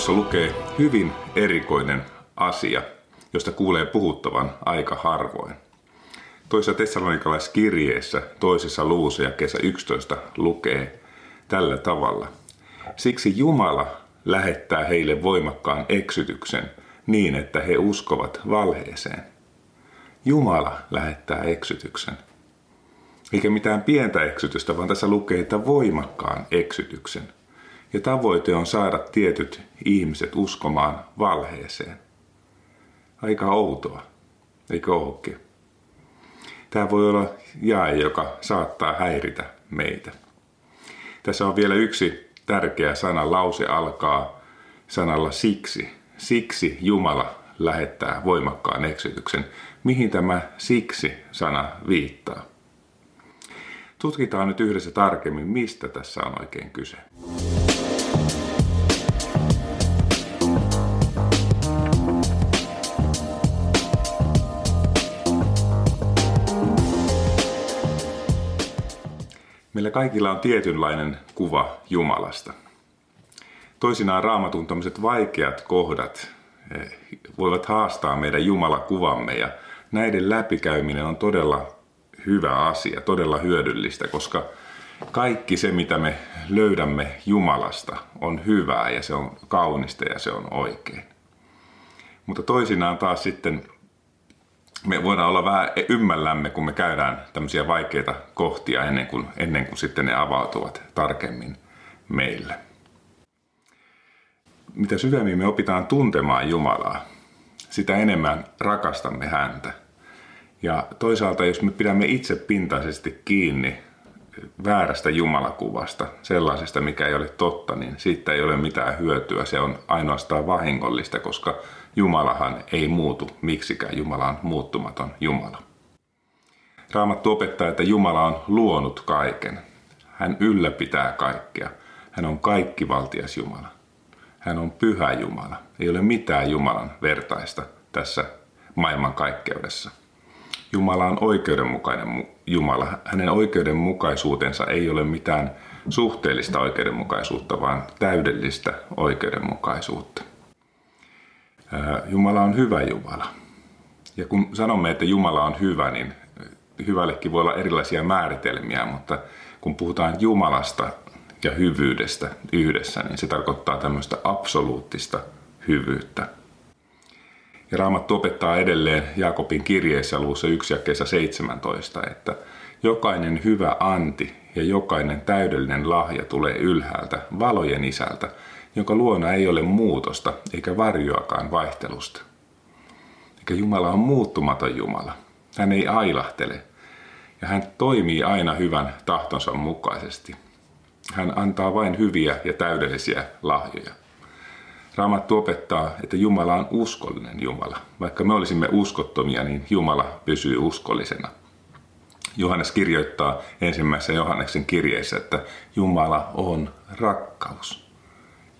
Raamatussa lukee hyvin erikoinen asia, josta kuulee puhuttavan aika harvoin. Toisessa tessalonikalaiskirjeessä toisessa luussa ja kesä 11 lukee tällä tavalla. Siksi Jumala lähettää heille voimakkaan eksytyksen niin, että he uskovat valheeseen. Jumala lähettää eksytyksen. Eikä mitään pientä eksytystä, vaan tässä lukee, että voimakkaan eksytyksen – ja tavoite on saada tietyt ihmiset uskomaan valheeseen. Aika outoa, eikö ookin? Tämä voi olla jae, joka saattaa häiritä meitä. Tässä on vielä yksi tärkeä sana. Lause alkaa sanalla siksi. Siksi Jumala lähettää voimakkaan eksytyksen. Mihin tämä siksi-sana viittaa? Tutkitaan nyt yhdessä tarkemmin, mistä tässä on oikein kyse. Meillä kaikilla on tietynlainen kuva Jumalasta. Toisinaan raamatun tämmöiset vaikeat kohdat eh, voivat haastaa meidän Jumalakuvamme ja näiden läpikäyminen on todella hyvä asia, todella hyödyllistä, koska kaikki se, mitä me löydämme Jumalasta, on hyvää ja se on kaunista ja se on oikein. Mutta toisinaan taas sitten me voidaan olla vähän ymmällämme, kun me käydään tämmöisiä vaikeita kohtia ennen kuin, ennen kuin sitten ne avautuvat tarkemmin meille. Mitä syvemmin me opitaan tuntemaan Jumalaa, sitä enemmän rakastamme häntä. Ja toisaalta, jos me pidämme itse pintaisesti kiinni väärästä Jumalakuvasta, sellaisesta, mikä ei ole totta, niin siitä ei ole mitään hyötyä. Se on ainoastaan vahingollista, koska Jumalahan ei muutu miksikään. Jumala on muuttumaton Jumala. Raamattu opettaa, että Jumala on luonut kaiken. Hän ylläpitää kaikkea. Hän on kaikkivaltias Jumala. Hän on pyhä Jumala. Ei ole mitään Jumalan vertaista tässä maailman kaikkeudessa. Jumala on oikeudenmukainen Jumala. Hänen oikeudenmukaisuutensa ei ole mitään suhteellista oikeudenmukaisuutta, vaan täydellistä oikeudenmukaisuutta. Jumala on hyvä Jumala. Ja kun sanomme, että Jumala on hyvä, niin hyvällekin voi olla erilaisia määritelmiä, mutta kun puhutaan Jumalasta ja hyvyydestä yhdessä, niin se tarkoittaa tämmöistä absoluuttista hyvyyttä. Ja Raamattu opettaa edelleen Jaakobin kirjeessä luussa 1 ja kesä 17, että jokainen hyvä anti ja jokainen täydellinen lahja tulee ylhäältä, valojen isältä, jonka luona ei ole muutosta eikä varjoakaan vaihtelusta. Eikä Jumala on muuttumaton Jumala. Hän ei ailahtele ja hän toimii aina hyvän tahtonsa mukaisesti. Hän antaa vain hyviä ja täydellisiä lahjoja. Raamattu opettaa, että Jumala on uskollinen Jumala. Vaikka me olisimme uskottomia, niin Jumala pysyy uskollisena. Johannes kirjoittaa ensimmäisessä Johanneksen kirjeessä, että Jumala on rakkaus.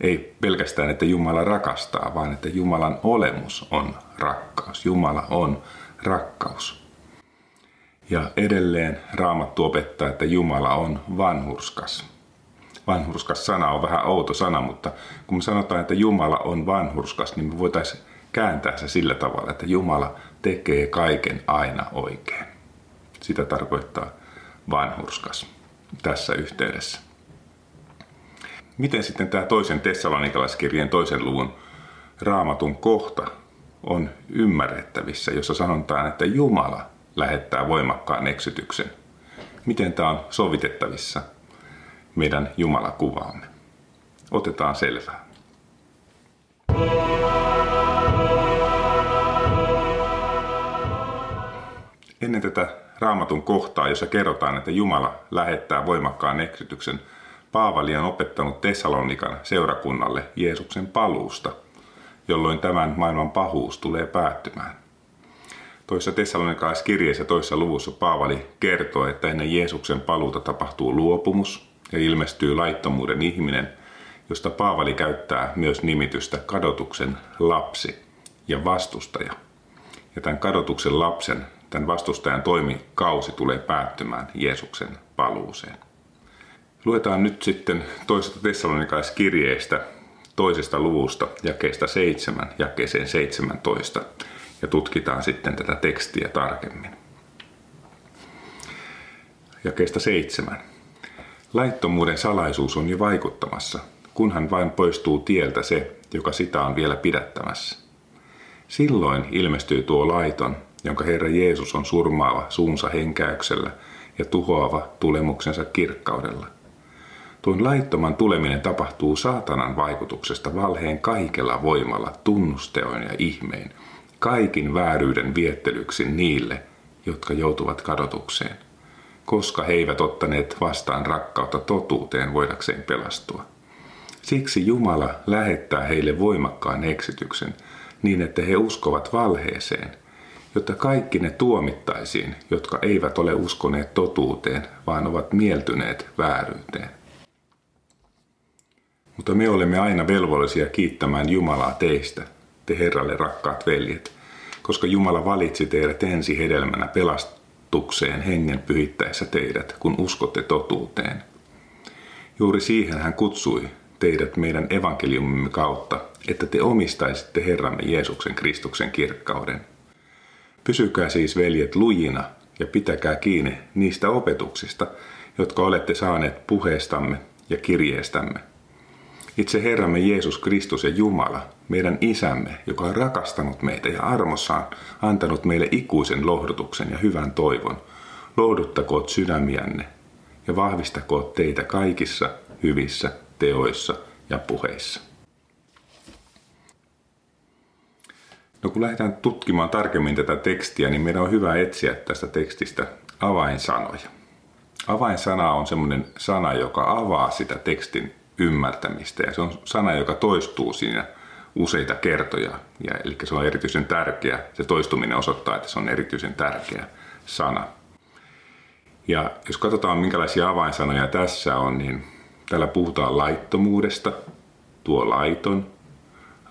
Ei pelkästään, että Jumala rakastaa, vaan että Jumalan olemus on rakkaus. Jumala on rakkaus. Ja edelleen Raamattu opettaa, että Jumala on vanhurskas. Vanhurskas sana on vähän outo sana, mutta kun me sanotaan, että Jumala on vanhurskas, niin me voitaisiin kääntää se sillä tavalla, että Jumala tekee kaiken aina oikein. Sitä tarkoittaa vanhurskas tässä yhteydessä. Miten sitten tämä toisen tessalonikalaiskirjeen toisen luvun raamatun kohta on ymmärrettävissä, jossa sanotaan, että Jumala lähettää voimakkaan eksytyksen. Miten tämä on sovitettavissa meidän Jumalakuvaamme? Otetaan selvää. Ennen tätä raamatun kohtaa, jossa kerrotaan, että Jumala lähettää voimakkaan eksytyksen, Paavali on opettanut Tessalonikan seurakunnalle Jeesuksen paluusta, jolloin tämän maailman pahuus tulee päättymään. Toissa Tessalonikalaiskirjeessä toissa luvussa Paavali kertoo, että ennen Jeesuksen paluuta tapahtuu luopumus ja ilmestyy laittomuuden ihminen, josta Paavali käyttää myös nimitystä kadotuksen lapsi ja vastustaja. Ja tämän kadotuksen lapsen, tämän vastustajan toimikausi tulee päättymään Jeesuksen paluuseen. Luetaan nyt sitten toisesta Tessalonikalaiskirjeestä toisesta luvusta, jakeesta 7, jakeeseen 17, ja tutkitaan sitten tätä tekstiä tarkemmin. Jakeesta 7. Laittomuuden salaisuus on jo vaikuttamassa, kunhan vain poistuu tieltä se, joka sitä on vielä pidättämässä. Silloin ilmestyy tuo laiton, jonka Herra Jeesus on surmaava suunsa henkäyksellä ja tuhoava tulemuksensa kirkkaudella. Tuon laittoman tuleminen tapahtuu saatanan vaikutuksesta valheen kaikella voimalla, tunnusteoin ja ihmein, kaikin vääryyden viettelyksi niille, jotka joutuvat kadotukseen, koska he eivät ottaneet vastaan rakkautta totuuteen voidakseen pelastua. Siksi Jumala lähettää heille voimakkaan eksityksen, niin että he uskovat valheeseen, jotta kaikki ne tuomittaisiin, jotka eivät ole uskoneet totuuteen, vaan ovat mieltyneet vääryyteen. Mutta me olemme aina velvollisia kiittämään Jumalaa teistä, te Herralle rakkaat veljet, koska Jumala valitsi teidät ensi hedelmänä pelastukseen hengen pyhittäessä teidät, kun uskotte totuuteen. Juuri siihen hän kutsui teidät meidän evankeliumimme kautta, että te omistaisitte Herramme Jeesuksen Kristuksen kirkkauden. Pysykää siis veljet lujina ja pitäkää kiinni niistä opetuksista, jotka olette saaneet puheestamme ja kirjeestämme. Itse Herramme Jeesus Kristus ja Jumala, meidän Isämme, joka on rakastanut meitä ja armossaan antanut meille ikuisen lohdutuksen ja hyvän toivon, lohduttakoot sydämiänne ja vahvistakoot teitä kaikissa hyvissä teoissa ja puheissa. No kun lähdetään tutkimaan tarkemmin tätä tekstiä, niin meidän on hyvä etsiä tästä tekstistä avainsanoja. Avainsana on semmoinen sana, joka avaa sitä tekstin ymmärtämistä ja se on sana, joka toistuu siinä useita kertoja. Ja, eli se on erityisen tärkeä. Se toistuminen osoittaa, että se on erityisen tärkeä sana. Ja jos katsotaan, minkälaisia avainsanoja tässä on, niin täällä puhutaan laittomuudesta, tuo laiton,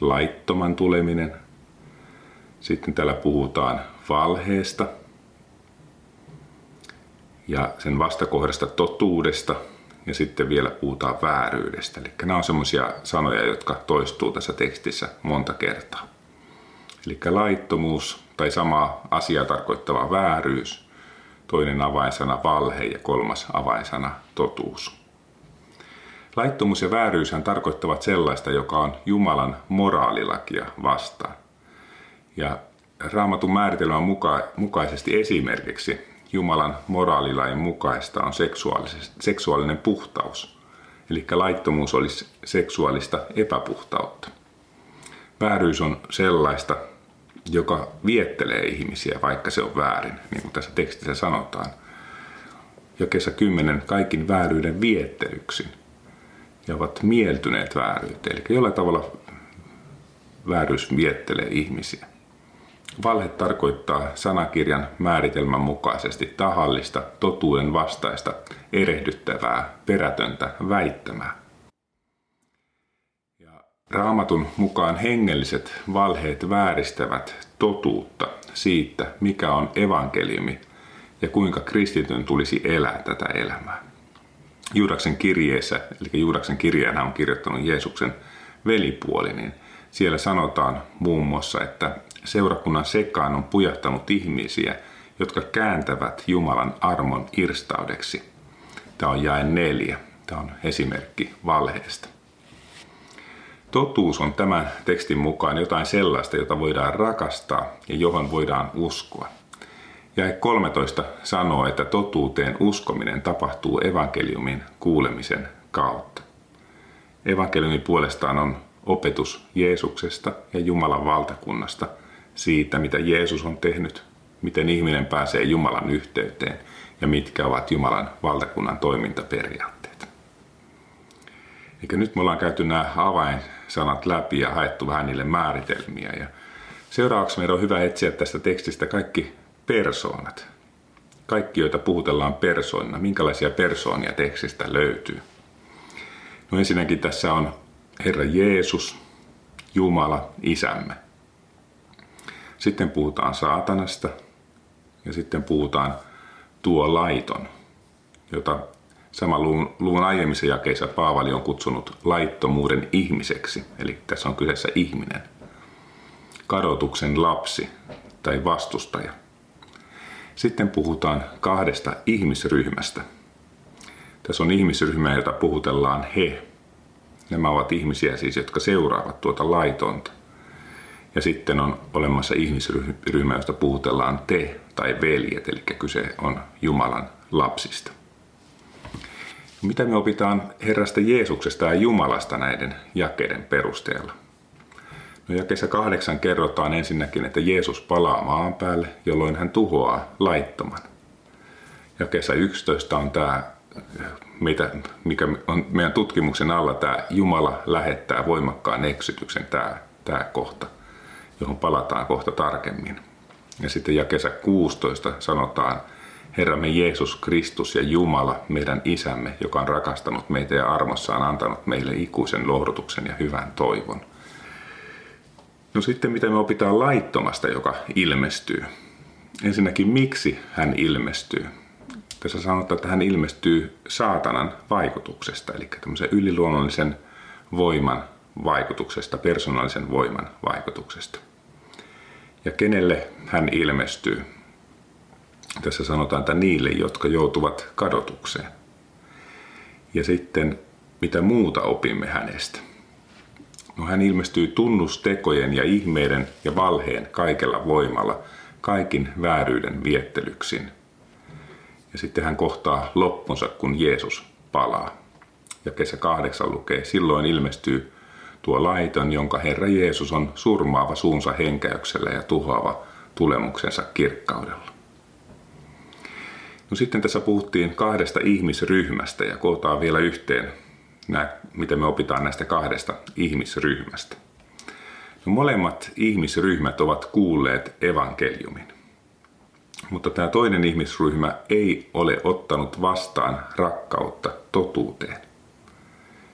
laittoman tuleminen. Sitten täällä puhutaan valheesta ja sen vastakohdasta totuudesta – ja sitten vielä puhutaan vääryydestä. Eli nämä on semmoisia sanoja, jotka toistuu tässä tekstissä monta kertaa. Eli laittomuus tai sama asia tarkoittava vääryys, toinen avainsana valhe ja kolmas avainsana totuus. Laittomuus ja vääryyshän tarkoittavat sellaista, joka on Jumalan moraalilakia vastaan. Ja raamatun määritelmän muka- mukaisesti esimerkiksi Jumalan moraalilain mukaista on seksuaalinen puhtaus. Eli laittomuus olisi seksuaalista epäpuhtautta. Vääryys on sellaista, joka viettelee ihmisiä, vaikka se on väärin, niin kuin tässä tekstissä sanotaan. Ja kesä kymmenen kaikin vääryyden viettelyksi ja ovat mieltyneet vääryyteen. Eli jollain tavalla vääryys viettelee ihmisiä. Valhe tarkoittaa sanakirjan määritelmän mukaisesti tahallista, totuuden vastaista, erehdyttävää, perätöntä väittämää. Ja raamatun mukaan hengelliset valheet vääristävät totuutta siitä, mikä on evankeliumi ja kuinka kristityn tulisi elää tätä elämää. Juudaksen kirjeessä, eli Juudaksen kirjeenä on kirjoittanut Jeesuksen velipuoli, niin siellä sanotaan muun muassa, että seurakunnan sekaan on pujahtanut ihmisiä, jotka kääntävät Jumalan armon irstaudeksi. Tämä on jae neljä. Tämä on esimerkki valheesta. Totuus on tämän tekstin mukaan jotain sellaista, jota voidaan rakastaa ja johon voidaan uskoa. Ja 13 sanoo, että totuuteen uskominen tapahtuu evankeliumin kuulemisen kautta. Evankeliumi puolestaan on opetus Jeesuksesta ja Jumalan valtakunnasta – siitä, mitä Jeesus on tehnyt, miten ihminen pääsee Jumalan yhteyteen ja mitkä ovat Jumalan valtakunnan toimintaperiaatteet. Eikä nyt me ollaan käyty nämä avainsanat läpi ja haettu vähän niille määritelmiä. Ja seuraavaksi meidän on hyvä etsiä tästä tekstistä kaikki persoonat. Kaikki, joita puhutellaan persoonina. Minkälaisia persoonia tekstistä löytyy? No ensinnäkin tässä on Herra Jeesus, Jumala, Isämme. Sitten puhutaan saatanasta ja sitten puhutaan tuo laiton, jota Sama luvun, luvun aiemmissa jakeissa Paavali on kutsunut laittomuuden ihmiseksi, eli tässä on kyseessä ihminen. Kadotuksen lapsi tai vastustaja. Sitten puhutaan kahdesta ihmisryhmästä. Tässä on ihmisryhmä, jota puhutellaan he. Nämä ovat ihmisiä siis, jotka seuraavat tuota laitonta. Ja sitten on olemassa ihmisryhmä, josta puhutellaan te tai veljet, eli kyse on Jumalan lapsista. Mitä me opitaan Herrasta Jeesuksesta ja Jumalasta näiden jakeiden perusteella? No jakeessa kahdeksan kerrotaan ensinnäkin, että Jeesus palaa maan päälle, jolloin hän tuhoaa laittoman. Jakeessa 11 on tämä, mitä, mikä on meidän tutkimuksen alla, tämä Jumala lähettää voimakkaan eksytyksen, tämä, tämä kohta, johon palataan kohta tarkemmin. Ja sitten jakeessa 16 sanotaan, Herramme Jeesus Kristus ja Jumala, meidän Isämme, joka on rakastanut meitä ja armossaan antanut meille ikuisen lohdutuksen ja hyvän toivon. No sitten mitä me opitaan laittomasta, joka ilmestyy. Ensinnäkin miksi hän ilmestyy. Tässä sanotaan, että hän ilmestyy saatanan vaikutuksesta, eli tämmöisen yliluonnollisen voiman vaikutuksesta, persoonallisen voiman vaikutuksesta. Ja kenelle hän ilmestyy? Tässä sanotaan, että niille, jotka joutuvat kadotukseen. Ja sitten, mitä muuta opimme hänestä? No hän ilmestyy tunnustekojen ja ihmeiden ja valheen kaikella voimalla, kaikin vääryyden viettelyksin. Ja sitten hän kohtaa loppunsa, kun Jeesus palaa. Ja kesä kahdeksan lukee, silloin ilmestyy tuo laiton, jonka Herra Jeesus on surmaava suunsa henkäyksellä ja tuhoava tulemuksensa kirkkaudella. No sitten tässä puhuttiin kahdesta ihmisryhmästä ja kootaan vielä yhteen nämä, mitä me opitaan näistä kahdesta ihmisryhmästä. No molemmat ihmisryhmät ovat kuulleet evankeliumin. Mutta tämä toinen ihmisryhmä ei ole ottanut vastaan rakkautta totuuteen.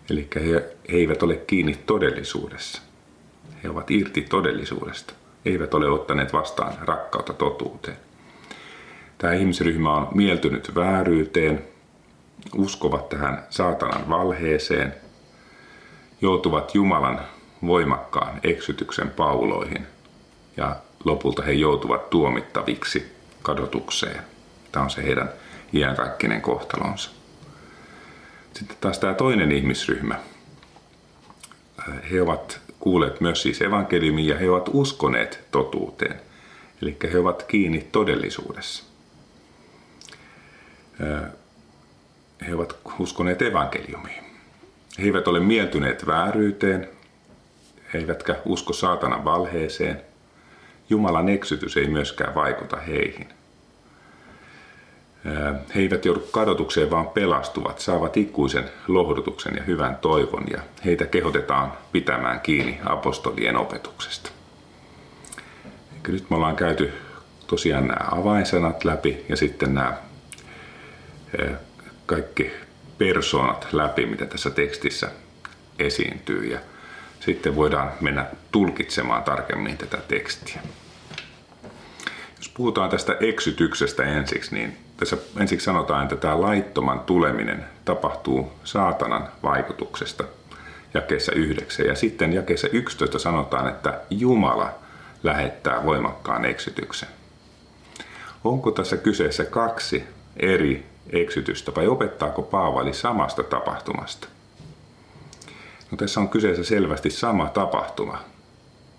Eli he eivät ole kiinni todellisuudessa. He ovat irti todellisuudesta. Eivät ole ottaneet vastaan rakkautta totuuteen. Tämä ihmisryhmä on mieltynyt vääryyteen, uskovat tähän saatanan valheeseen, joutuvat Jumalan voimakkaan eksytyksen pauloihin ja lopulta he joutuvat tuomittaviksi kadotukseen. Tämä on se heidän iänkaikkinen kohtalonsa. Sitten taas tämä toinen ihmisryhmä. He ovat kuulleet myös siis evankeliumin ja he ovat uskoneet totuuteen. Eli he ovat kiinni todellisuudessa he ovat uskoneet evankeliumiin. He eivät ole mieltyneet vääryyteen, eivätkä usko saatanan valheeseen. Jumalan eksytys ei myöskään vaikuta heihin. He eivät joudu kadotukseen, vaan pelastuvat, saavat ikuisen lohdutuksen ja hyvän toivon ja heitä kehotetaan pitämään kiinni apostolien opetuksesta. Eli nyt me ollaan käyty tosiaan nämä avainsanat läpi ja sitten nämä kaikki persoonat läpi, mitä tässä tekstissä esiintyy. Ja sitten voidaan mennä tulkitsemaan tarkemmin tätä tekstiä. Jos puhutaan tästä eksytyksestä ensiksi, niin tässä ensiksi sanotaan, että tämä laittoman tuleminen tapahtuu saatanan vaikutuksesta jakeessa 9. Ja sitten jakeessa 11 sanotaan, että Jumala lähettää voimakkaan eksytyksen. Onko tässä kyseessä kaksi eri eksytystä vai opettaako Paavali samasta tapahtumasta? No, tässä on kyseessä selvästi sama tapahtuma.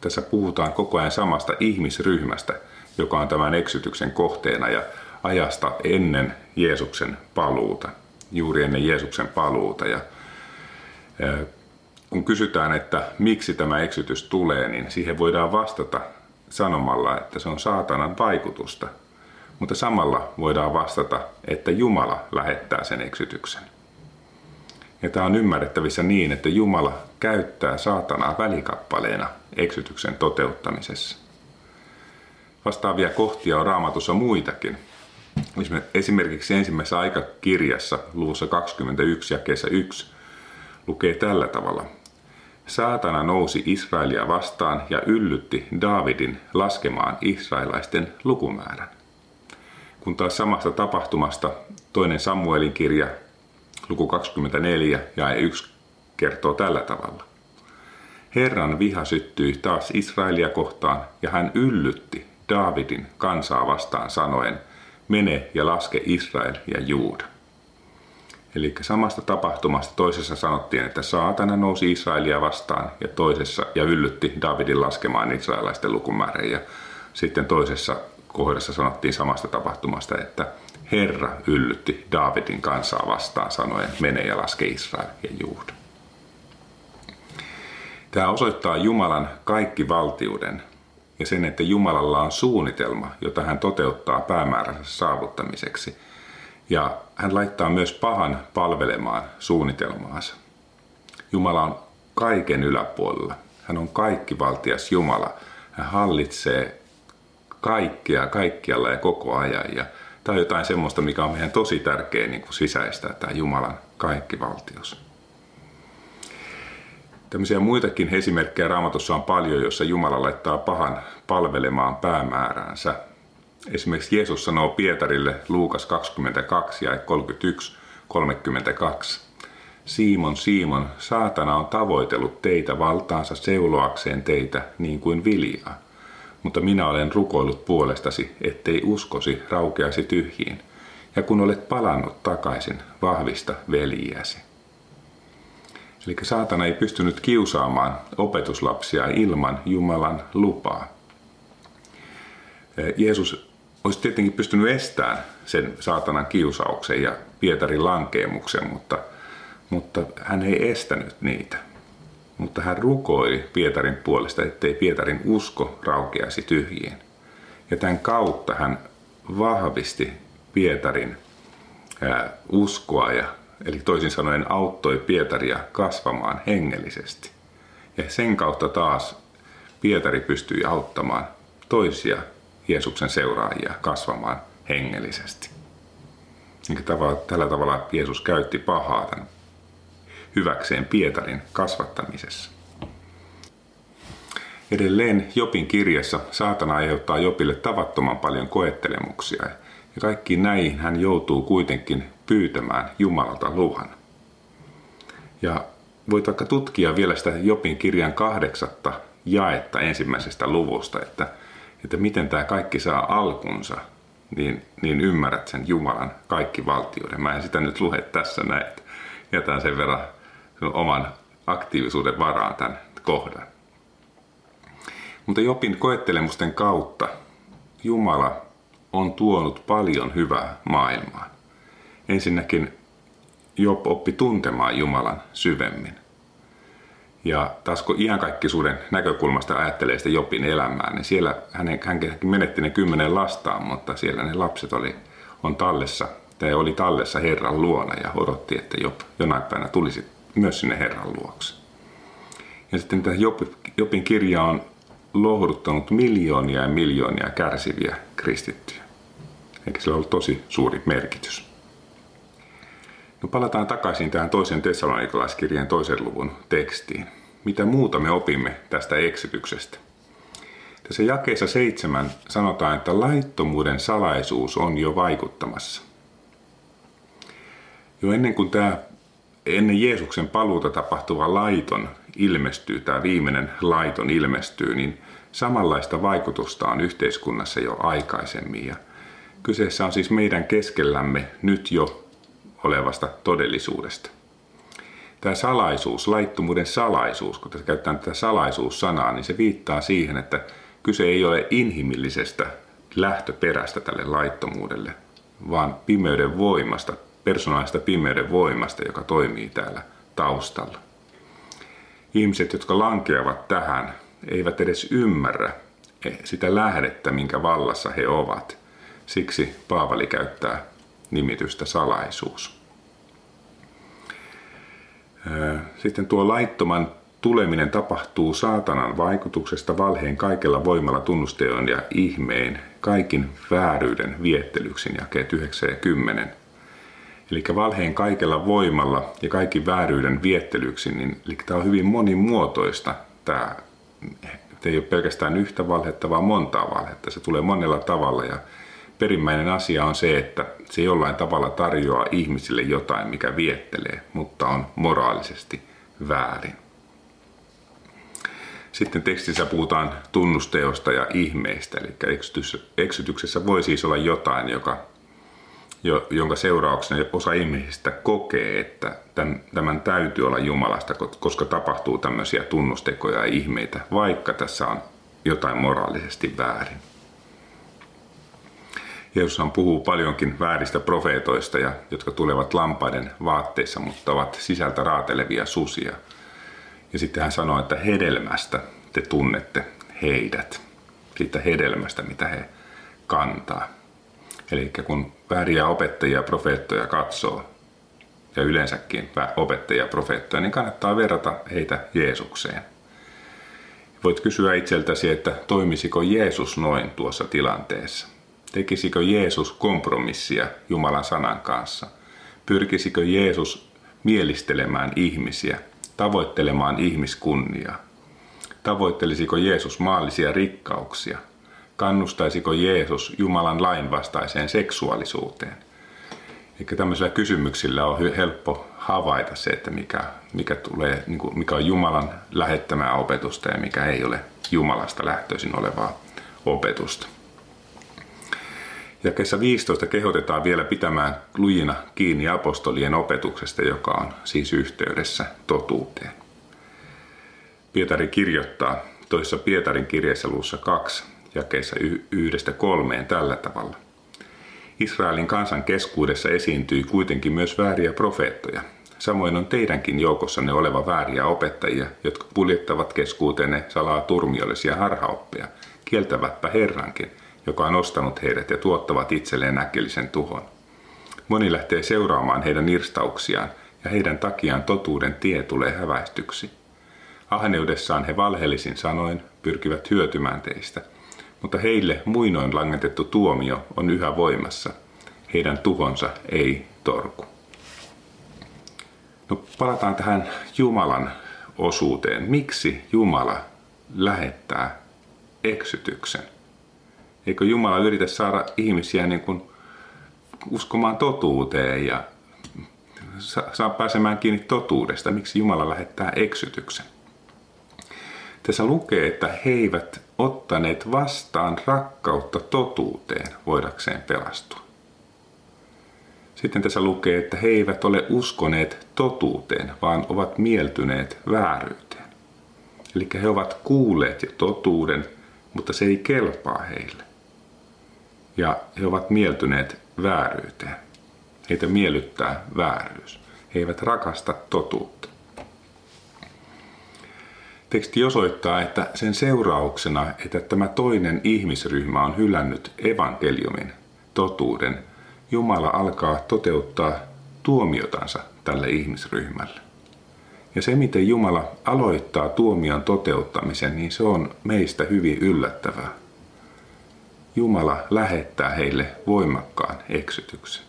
Tässä puhutaan koko ajan samasta ihmisryhmästä, joka on tämän eksytyksen kohteena ja ajasta ennen Jeesuksen paluuta, juuri ennen Jeesuksen paluuta. Ja, kun kysytään, että miksi tämä eksytys tulee, niin siihen voidaan vastata sanomalla, että se on saatanan vaikutusta – mutta samalla voidaan vastata, että Jumala lähettää sen eksytyksen. Ja tämä on ymmärrettävissä niin, että Jumala käyttää saatanaa välikappaleena eksytyksen toteuttamisessa. Vastaavia kohtia on raamatussa muitakin. Esimerkiksi ensimmäisessä aikakirjassa luvussa 21 ja kesä 1 lukee tällä tavalla. Saatana nousi Israelia vastaan ja yllytti Daavidin laskemaan israelaisten lukumäärän kun taas samasta tapahtumasta toinen Samuelin kirja Luku 24 ja 1 kertoo tällä tavalla. Herran viha syttyi taas Israelia kohtaan ja hän yllytti Daavidin kansaa vastaan sanoen, mene ja laske Israel ja Juuda. Eli samasta tapahtumasta toisessa sanottiin, että saatana nousi Israelia vastaan ja toisessa ja yllytti Davidin laskemaan israelaisten lukumäärän. Ja sitten toisessa kohdassa sanottiin samasta tapahtumasta, että Herra yllytti Davidin kansaa vastaan sanoen, mene ja laske Israel ja Juuda. Tämä osoittaa Jumalan kaikki valtiuden ja sen, että Jumalalla on suunnitelma, jota hän toteuttaa päämääränsä saavuttamiseksi. Ja hän laittaa myös pahan palvelemaan suunnitelmaansa. Jumala on kaiken yläpuolella. Hän on kaikki valtias Jumala. Hän hallitsee kaikkea, kaikkialla ja koko ajan. Ja tämä on jotain semmoista, mikä on meidän tosi tärkeä niin kuin sisäistää, tämä Jumalan kaikki valtios. Tämmöisiä muitakin esimerkkejä raamatussa on paljon, jossa Jumala laittaa pahan palvelemaan päämääräänsä. Esimerkiksi Jeesus sanoo Pietarille Luukas 22 ja 31, 32. Siimon, Siimon, saatana on tavoitellut teitä valtaansa seuloakseen teitä niin kuin viljaa. Mutta minä olen rukoillut puolestasi, ettei uskosi raukeasi tyhjiin. Ja kun olet palannut takaisin, vahvista veljiäsi. Eli saatana ei pystynyt kiusaamaan opetuslapsia ilman Jumalan lupaa. Jeesus olisi tietenkin pystynyt estämään sen saatanan kiusauksen ja Pietarin lankeemuksen, mutta, mutta hän ei estänyt niitä. Mutta hän rukoili Pietarin puolesta, ettei Pietarin usko raukeaisi tyhjiin. Ja tämän kautta hän vahvisti Pietarin uskoa ja eli toisin sanoen auttoi Pietaria kasvamaan hengellisesti. Ja sen kautta taas Pietari pystyi auttamaan toisia Jeesuksen seuraajia kasvamaan hengellisesti. Tällä tavalla Jeesus käytti pahaa tämän hyväkseen Pietarin kasvattamisessa. Edelleen Jopin kirjassa saatana aiheuttaa Jopille tavattoman paljon koettelemuksia ja kaikki näihin hän joutuu kuitenkin pyytämään Jumalalta luvan. Ja voit vaikka tutkia vielä sitä Jopin kirjan kahdeksatta jaetta ensimmäisestä luvusta, että, että miten tämä kaikki saa alkunsa, niin, niin ymmärrät sen Jumalan kaikki valtioiden. Mä en sitä nyt lue tässä näin, että jätän sen verran sen oman aktiivisuuden varaan tämän kohdan. Mutta Jopin koettelemusten kautta Jumala on tuonut paljon hyvää maailmaan. Ensinnäkin Job oppi tuntemaan Jumalan syvemmin. Ja taas kun iankaikkisuuden näkökulmasta ajattelee sitä Jopin elämää, niin siellä hän, hän menetti ne kymmenen lastaan, mutta siellä ne lapset oli, on tallessa, tai oli tallessa Herran luona ja odotti, että Job jonain päivänä tulisi myös sinne Herran luokse. Ja sitten tämä Job, Jopin kirja on lohduttanut miljoonia ja miljoonia kärsiviä kristittyjä. Eikä sillä ollut tosi suuri merkitys. No palataan takaisin tähän toisen tessalonikalaiskirjeen toisen luvun tekstiin. Mitä muuta me opimme tästä eksityksestä? Tässä jakeessa seitsemän sanotaan, että laittomuuden salaisuus on jo vaikuttamassa. Jo ennen kuin tämä ennen Jeesuksen paluuta tapahtuva laiton ilmestyy, tämä viimeinen laiton ilmestyy, niin samanlaista vaikutusta on yhteiskunnassa jo aikaisemmin. Ja kyseessä on siis meidän keskellämme nyt jo olevasta todellisuudesta. Tämä salaisuus, laittomuuden salaisuus, kun tässä käytetään tätä salaisuussanaa, niin se viittaa siihen, että kyse ei ole inhimillisestä lähtöperästä tälle laittomuudelle, vaan pimeyden voimasta, persoonallisesta pimeyden voimasta, joka toimii täällä taustalla. Ihmiset, jotka lankeavat tähän, eivät edes ymmärrä sitä lähdettä, minkä vallassa he ovat. Siksi Paavali käyttää nimitystä salaisuus. Sitten tuo laittoman tuleminen tapahtuu saatanan vaikutuksesta valheen kaikella voimalla tunnusteon ja ihmeen, kaikin vääryyden viettelyksin, jakeet 9 ja 10. Eli valheen kaikella voimalla ja kaikki vääryyden viettelyksin, niin eli tämä on hyvin monimuotoista. Tämä ei ole pelkästään yhtä valhetta, vaan montaa valhetta. Se tulee monella tavalla ja perimmäinen asia on se, että se jollain tavalla tarjoaa ihmisille jotain, mikä viettelee, mutta on moraalisesti väärin. Sitten tekstissä puhutaan tunnusteosta ja ihmeistä, eli eksytyksessä voi siis olla jotain, joka, jonka seurauksena osa ihmisistä kokee, että tämän täytyy olla Jumalasta, koska tapahtuu tämmöisiä tunnustekoja ja ihmeitä, vaikka tässä on jotain moraalisesti väärin. Jeesushan puhuu paljonkin vääristä profeetoista, ja, jotka tulevat lampaiden vaatteissa, mutta ovat sisältä raatelevia susia. Ja sitten hän sanoo, että hedelmästä te tunnette heidät. Siitä hedelmästä, mitä he kantaa. Eli kun vääriä opettajia ja profeettoja katsoo, ja yleensäkin opettajia ja profeettoja, niin kannattaa verrata heitä Jeesukseen. Voit kysyä itseltäsi, että toimisiko Jeesus noin tuossa tilanteessa? Tekisikö Jeesus kompromissia Jumalan sanan kanssa? Pyrkisikö Jeesus mielistelemään ihmisiä, tavoittelemaan ihmiskunniaa? Tavoittelisiko Jeesus maallisia rikkauksia? Kannustaisiko Jeesus Jumalan lainvastaiseen seksuaalisuuteen? Eikä tämmöisillä kysymyksillä on helppo havaita se, että mikä, mikä, tulee, niin mikä on Jumalan lähettämää opetusta ja mikä ei ole Jumalasta lähtöisin olevaa opetusta. Ja kesä 15 kehotetaan vielä pitämään lujina kiinni apostolien opetuksesta, joka on siis yhteydessä totuuteen. Pietari kirjoittaa toisessa Pietarin kirjeessä luussa 2 jakeessa yhdestä kolmeen tällä tavalla. Israelin kansan keskuudessa esiintyi kuitenkin myös vääriä profeettoja. Samoin on teidänkin joukossanne oleva vääriä opettajia, jotka puljettavat keskuuteenne salaa turmiollisia harhaoppeja, kieltävätpä Herrankin – joka on ostanut heidät ja tuottavat itselleen äkillisen tuhon. Moni lähtee seuraamaan heidän irstauksiaan ja heidän takiaan totuuden tie tulee häväistyksi. Ahneudessaan he valheellisin sanoin pyrkivät hyötymään teistä, mutta heille muinoin langetettu tuomio on yhä voimassa. Heidän tuhonsa ei torku. No, palataan tähän Jumalan osuuteen. Miksi Jumala lähettää eksytyksen? Eikö Jumala yritä saada ihmisiä niin kuin uskomaan totuuteen ja saa pääsemään kiinni totuudesta? Miksi Jumala lähettää eksytyksen? Tässä lukee, että he eivät ottaneet vastaan rakkautta totuuteen voidakseen pelastua. Sitten tässä lukee, että he eivät ole uskoneet totuuteen, vaan ovat mieltyneet vääryyteen. Eli he ovat kuulleet jo totuuden, mutta se ei kelpaa heille ja he ovat mieltyneet vääryyteen. Heitä miellyttää vääryys. He eivät rakasta totuutta. Teksti osoittaa, että sen seurauksena, että tämä toinen ihmisryhmä on hylännyt evankeliumin, totuuden, Jumala alkaa toteuttaa tuomiotansa tälle ihmisryhmälle. Ja se, miten Jumala aloittaa tuomion toteuttamisen, niin se on meistä hyvin yllättävää. Jumala lähettää heille voimakkaan eksytyksen.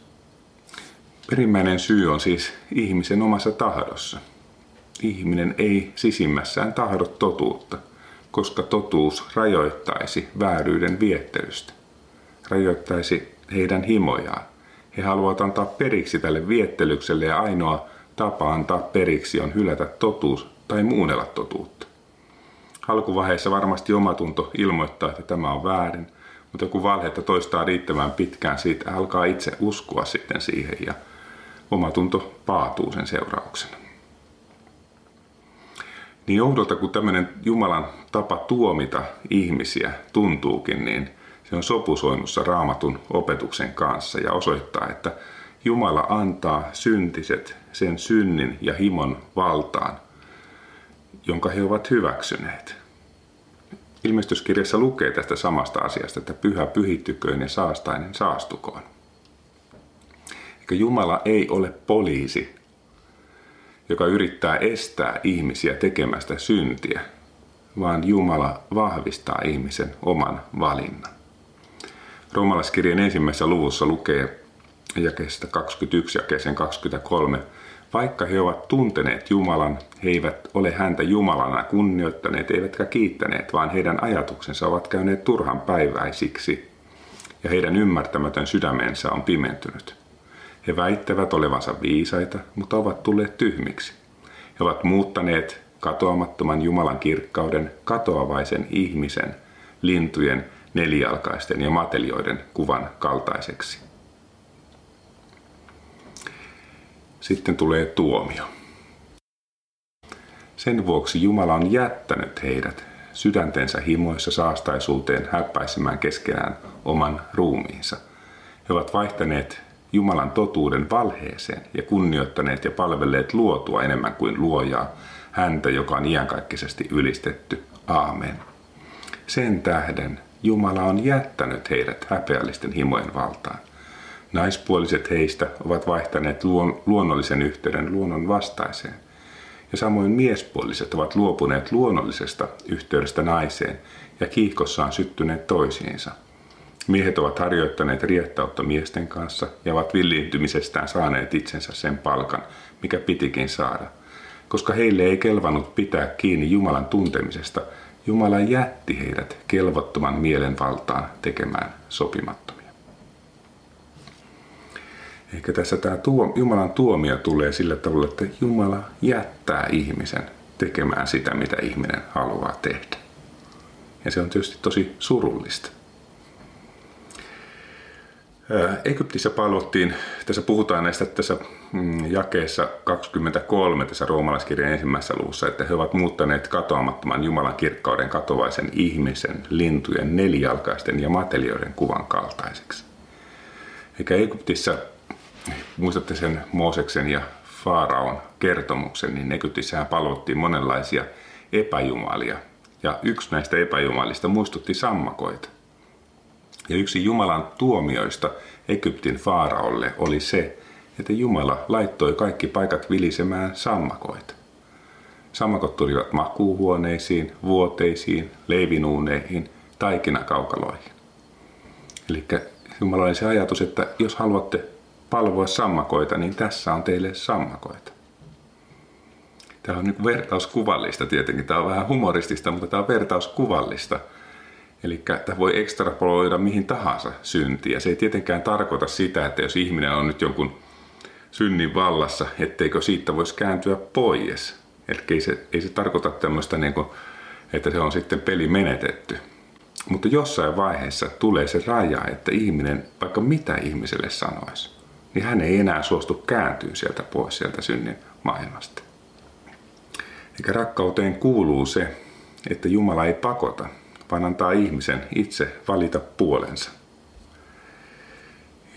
Perimmäinen syy on siis ihmisen omassa tahdossa. Ihminen ei sisimmässään tahdo totuutta, koska totuus rajoittaisi vääryyden viettelystä. Rajoittaisi heidän himojaan. He haluavat antaa periksi tälle viettelykselle ja ainoa tapa antaa periksi on hylätä totuus tai muunnella totuutta. Alkuvaiheessa varmasti omatunto ilmoittaa, että tämä on väärin, mutta kun valhetta toistaa riittävän pitkään, siitä alkaa itse uskoa sitten siihen ja omatunto paatuu sen seurauksena. Niin joudolta kun tämmöinen Jumalan tapa tuomita ihmisiä tuntuukin, niin se on sopusoinnussa raamatun opetuksen kanssa ja osoittaa, että Jumala antaa syntiset sen synnin ja himon valtaan, jonka he ovat hyväksyneet. Ilmestyskirjassa lukee tästä samasta asiasta, että pyhä pyhittyköön ja saastainen saastukoon. Eikä Jumala ei ole poliisi, joka yrittää estää ihmisiä tekemästä syntiä, vaan Jumala vahvistaa ihmisen oman valinnan. Roomalaiskirjan ensimmäisessä luvussa lukee jakeesta 21 jakeeseen 23, vaikka he ovat tunteneet Jumalan, he eivät ole häntä Jumalana kunnioittaneet eivätkä kiittäneet, vaan heidän ajatuksensa ovat käyneet turhan päiväisiksi. ja heidän ymmärtämätön sydämensä on pimentynyt. He väittävät olevansa viisaita, mutta ovat tulleet tyhmiksi. He ovat muuttaneet katoamattoman Jumalan kirkkauden katoavaisen ihmisen, lintujen, nelijalkaisten ja matelioiden kuvan kaltaiseksi. Sitten tulee tuomio. Sen vuoksi Jumala on jättänyt heidät sydäntensä himoissa saastaisuuteen häppäisemään keskenään oman ruumiinsa. He ovat vaihtaneet Jumalan totuuden valheeseen ja kunnioittaneet ja palvelleet luotua enemmän kuin luojaa, häntä, joka on iankaikkisesti ylistetty. Aamen. Sen tähden Jumala on jättänyt heidät häpeällisten himojen valtaan. Naispuoliset heistä ovat vaihtaneet luon, luonnollisen yhteyden luonnon vastaiseen. Ja samoin miespuoliset ovat luopuneet luonnollisesta yhteydestä naiseen ja kiihkossaan syttyneet toisiinsa. Miehet ovat harjoittaneet riettautta miesten kanssa ja ovat villiintymisestään saaneet itsensä sen palkan, mikä pitikin saada. Koska heille ei kelvannut pitää kiinni Jumalan tuntemisesta, Jumala jätti heidät kelvottoman mielenvaltaan tekemään sopimattomia. Eikä tässä tämä tuo, Jumalan tuomio tulee sillä tavalla, että Jumala jättää ihmisen tekemään sitä, mitä ihminen haluaa tehdä. Ja se on tietysti tosi surullista. Egyptissä palvottiin, tässä puhutaan näistä tässä mm, jakeessa 23 tässä roomalaiskirjan ensimmäisessä luvussa, että he ovat muuttaneet katoamattoman Jumalan kirkkauden katovaisen ihmisen, lintujen, nelijalkaisten ja matelioiden kuvan kaltaiseksi. Eikä Egyptissä, muistatte sen Mooseksen ja Faaraon kertomuksen, niin Egyptissähän palvottiin monenlaisia epäjumalia. Ja yksi näistä epäjumalista muistutti sammakoita. Ja yksi Jumalan tuomioista Egyptin faaraolle oli se, että Jumala laittoi kaikki paikat vilisemään sammakoita. Sammakot tulivat makuuhuoneisiin, vuoteisiin, leivinuuneihin, taikinakaukaloihin. Eli Jumala oli se ajatus, että jos haluatte palvoa sammakoita, niin tässä on teille sammakoita. Tämä on nyt vertauskuvallista tietenkin. Tämä on vähän humoristista, mutta tämä on vertauskuvallista – Eli tämä voi ekstrapoloida mihin tahansa syntiä. Se ei tietenkään tarkoita sitä, että jos ihminen on nyt jonkun synnin vallassa, etteikö siitä voisi kääntyä pois. Eli ei se, ei se tarkoita tämmöistä, niin kuin, että se on sitten peli menetetty. Mutta jossain vaiheessa tulee se raja, että ihminen, vaikka mitä ihmiselle sanoisi, niin hän ei enää suostu kääntyä sieltä pois sieltä synnin maailmasta. Eikä rakkauteen kuuluu se, että Jumala ei pakota, vaan antaa ihmisen itse valita puolensa.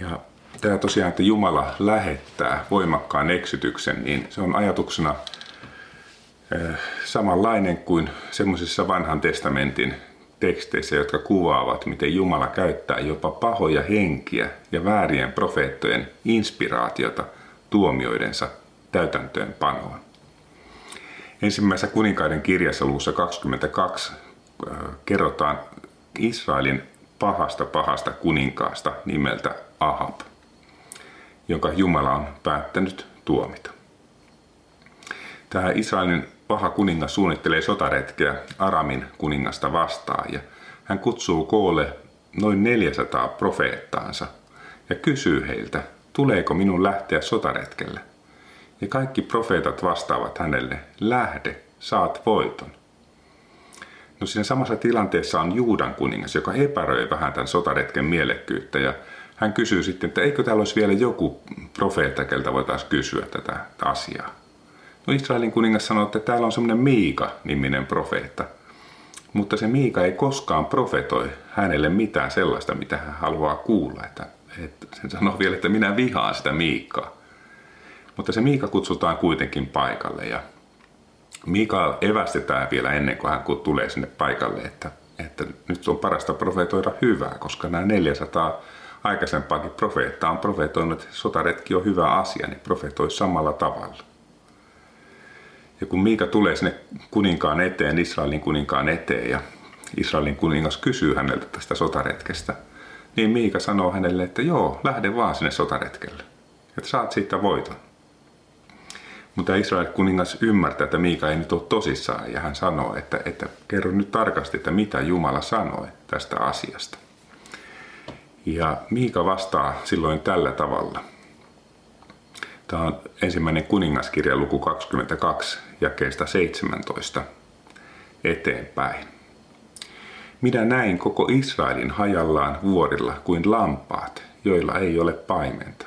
Ja tämä tosiaan, että Jumala lähettää voimakkaan eksytyksen, niin se on ajatuksena eh, samanlainen kuin semmoisissa vanhan testamentin teksteissä, jotka kuvaavat, miten Jumala käyttää jopa pahoja henkiä ja väärien profeettojen inspiraatiota tuomioidensa täytäntöönpanoon. Ensimmäisessä kuninkaiden kirjassa luussa 22 Äh, kerrotaan Israelin pahasta pahasta kuninkaasta nimeltä Ahab, jonka Jumala on päättänyt tuomita. Tämä Israelin paha kuningas suunnittelee sotaretkeä Aramin kuningasta vastaan ja hän kutsuu koolle noin 400 profeettaansa ja kysyy heiltä, tuleeko minun lähteä sotaretkelle. Ja kaikki profeetat vastaavat hänelle, lähde, saat voiton. No siinä samassa tilanteessa on Juudan kuningas, joka epäröi vähän tämän sotaretken mielekkyyttä ja hän kysyy sitten, että eikö täällä olisi vielä joku profeetta, keltä voitaisiin kysyä tätä asiaa. No Israelin kuningas sanoi, että täällä on semmoinen Miika-niminen profeetta. Mutta se Miika ei koskaan profetoi hänelle mitään sellaista, mitä hän haluaa kuulla. Että, että sen sanoo vielä, että minä vihaan sitä Miikkaa. Mutta se Miika kutsutaan kuitenkin paikalle ja Mika evästetään vielä ennen kuin hän tulee sinne paikalle, että, että nyt on parasta profetoida hyvää, koska nämä 400 aikaisempaakin profeetta on profetoinut, että sotaretki on hyvä asia, niin profetoi samalla tavalla. Ja kun Miika tulee sinne kuninkaan eteen, Israelin kuninkaan eteen, ja Israelin kuningas kysyy häneltä tästä sotaretkestä, niin Miika sanoo hänelle, että joo, lähde vaan sinne sotaretkelle, että saat siitä voiton. Mutta Israel kuningas ymmärtää, että Miika ei nyt ole tosissaan ja hän sanoo, että, että kerro nyt tarkasti, että mitä Jumala sanoi tästä asiasta. Ja Miika vastaa silloin tällä tavalla. Tämä on ensimmäinen kuningaskirja luku 22, jakeesta 17 eteenpäin. Minä näin koko Israelin hajallaan vuorilla kuin lampaat, joilla ei ole paimenta.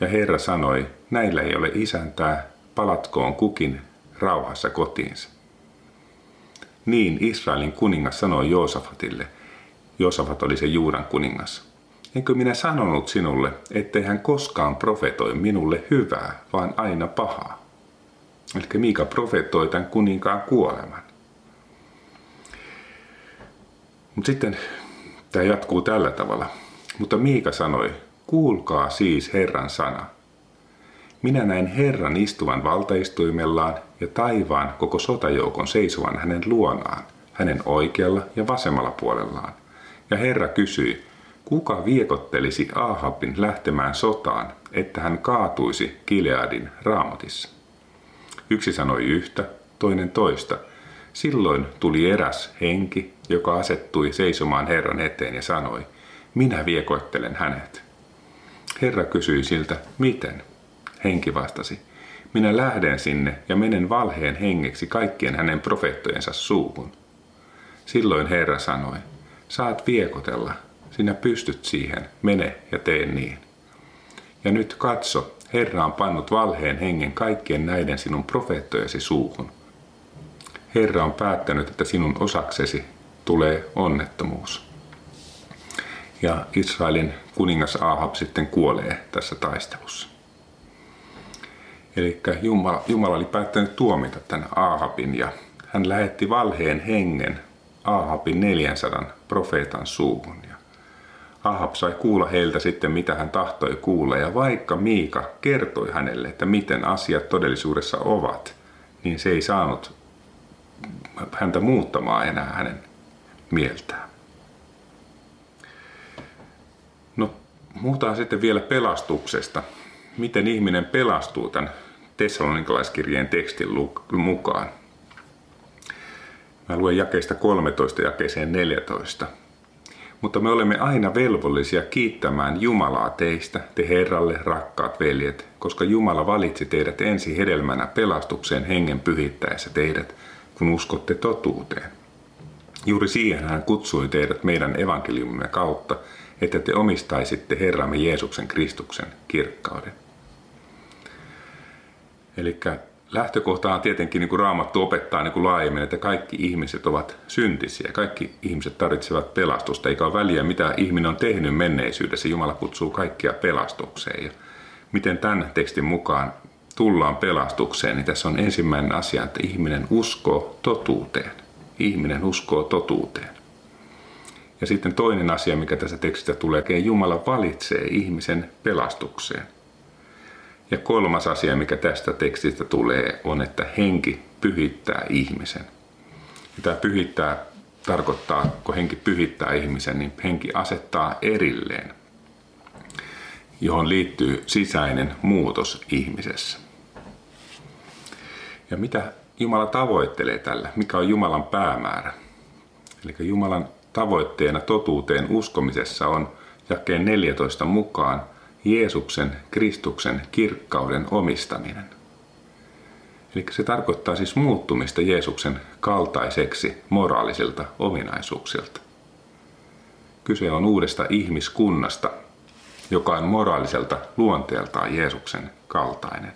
Ja Herra sanoi, näillä ei ole isäntää, palatkoon kukin rauhassa kotiinsa. Niin Israelin kuningas sanoi Joosafatille. Joosafat oli se Juudan kuningas. Enkö minä sanonut sinulle, ettei hän koskaan profetoi minulle hyvää, vaan aina pahaa? Eli Miika profetoi tämän kuninkaan kuoleman. Mutta sitten tämä jatkuu tällä tavalla. Mutta Miika sanoi, kuulkaa siis Herran sana. Minä näin Herran istuvan valtaistuimellaan ja taivaan koko sotajoukon seisovan hänen luonaan, hänen oikealla ja vasemmalla puolellaan. Ja Herra kysyi, kuka viekottelisi Ahabin lähtemään sotaan, että hän kaatuisi Kileadin raamotissa? Yksi sanoi yhtä, toinen toista. Silloin tuli eräs henki, joka asettui seisomaan Herran eteen ja sanoi, minä viekoittelen hänet. Herra kysyi siltä, miten? Henki vastasi, minä lähden sinne ja menen valheen hengeksi kaikkien hänen profeettojensa suuhun. Silloin Herra sanoi, saat viekotella, sinä pystyt siihen, mene ja tee niin. Ja nyt katso, Herra on pannut valheen hengen kaikkien näiden sinun profeettojesi suuhun. Herra on päättänyt, että sinun osaksesi tulee onnettomuus. Ja Israelin kuningas Ahab sitten kuolee tässä taistelussa. Eli Jumala, Jumala oli päättänyt tuomita tämän Ahabin ja hän lähetti valheen hengen Ahabin 400 profeetan suuhun. Ahab sai kuulla heiltä sitten, mitä hän tahtoi kuulla. Ja vaikka Miika kertoi hänelle, että miten asiat todellisuudessa ovat, niin se ei saanut häntä muuttamaan enää hänen mieltään. No, muutaan sitten vielä pelastuksesta. Miten ihminen pelastuu tämän Tessalonikalaiskirjeen tekstin mukaan? Mä luen jakeesta 13 jakeeseen 14. Mutta me olemme aina velvollisia kiittämään Jumalaa teistä, te Herralle, rakkaat veljet, koska Jumala valitsi teidät ensi hedelmänä pelastukseen hengen pyhittäessä teidät, kun uskotte totuuteen. Juuri siihen hän kutsui teidät meidän evankeliumimme kautta, että te omistaisitte Herramme Jeesuksen Kristuksen kirkkauden. Eli lähtökohta on tietenkin niin kuin Raamattu opettaa niin kuin laajemmin, että kaikki ihmiset ovat syntisiä. Kaikki ihmiset tarvitsevat pelastusta, eikä ole väliä mitä ihminen on tehnyt menneisyydessä. Jumala kutsuu kaikkia pelastukseen. Ja miten tämän tekstin mukaan tullaan pelastukseen, niin tässä on ensimmäinen asia, että ihminen uskoo totuuteen. Ihminen uskoo totuuteen. Ja sitten toinen asia, mikä tässä tekstistä tulee, että Jumala valitsee ihmisen pelastukseen. Ja kolmas asia, mikä tästä tekstistä tulee, on, että henki pyhittää ihmisen. Ja tämä pyhittää tarkoittaa, kun henki pyhittää ihmisen, niin henki asettaa erilleen, johon liittyy sisäinen muutos ihmisessä. Ja mitä Jumala tavoittelee tällä? Mikä on Jumalan päämäärä? Eli Jumalan tavoitteena totuuteen uskomisessa on jakeen 14 mukaan Jeesuksen, Kristuksen kirkkauden omistaminen. Eli se tarkoittaa siis muuttumista Jeesuksen kaltaiseksi moraalisilta ominaisuuksilta. Kyse on uudesta ihmiskunnasta, joka on moraaliselta luonteeltaan Jeesuksen kaltainen.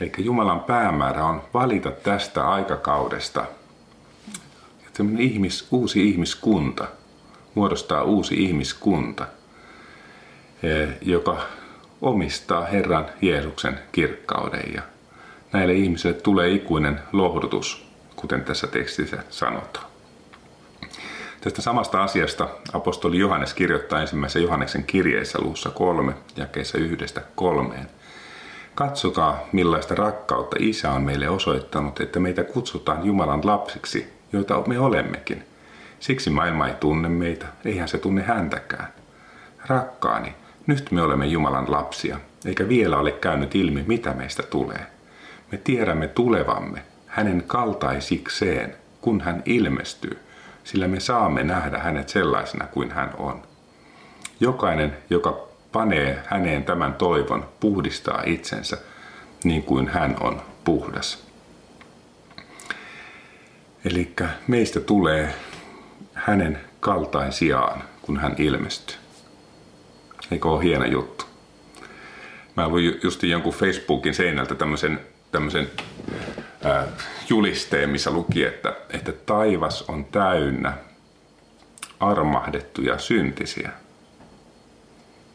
Eli Jumalan päämäärä on valita tästä aikakaudesta ihmis, uusi ihmiskunta, muodostaa uusi ihmiskunta, joka omistaa Herran Jeesuksen kirkkauden ja näille ihmisille tulee ikuinen lohdutus, kuten tässä tekstissä sanotaan. Tästä samasta asiasta apostoli Johannes kirjoittaa ensimmäisen Johanneksen kirjeessä luussa kolme, jakeessa yhdestä kolmeen. Katsokaa, millaista rakkautta Isä on meille osoittanut, että meitä kutsutaan Jumalan lapsiksi, joita me olemmekin. Siksi maailma ei tunne meitä, eihän se tunne häntäkään. Rakkaani, nyt me olemme Jumalan lapsia, eikä vielä ole käynyt ilmi, mitä meistä tulee. Me tiedämme tulevamme hänen kaltaisikseen, kun hän ilmestyy, sillä me saamme nähdä hänet sellaisena kuin hän on. Jokainen, joka panee häneen tämän toivon, puhdistaa itsensä niin kuin hän on puhdas. Eli meistä tulee hänen kaltaisiaan, kun hän ilmestyy. Eikö ole hieno juttu? Mä voin just jonkun Facebookin seinältä tämmöisen, tämmöisen ää, julisteen, missä luki, että, että taivas on täynnä armahdettuja syntisiä.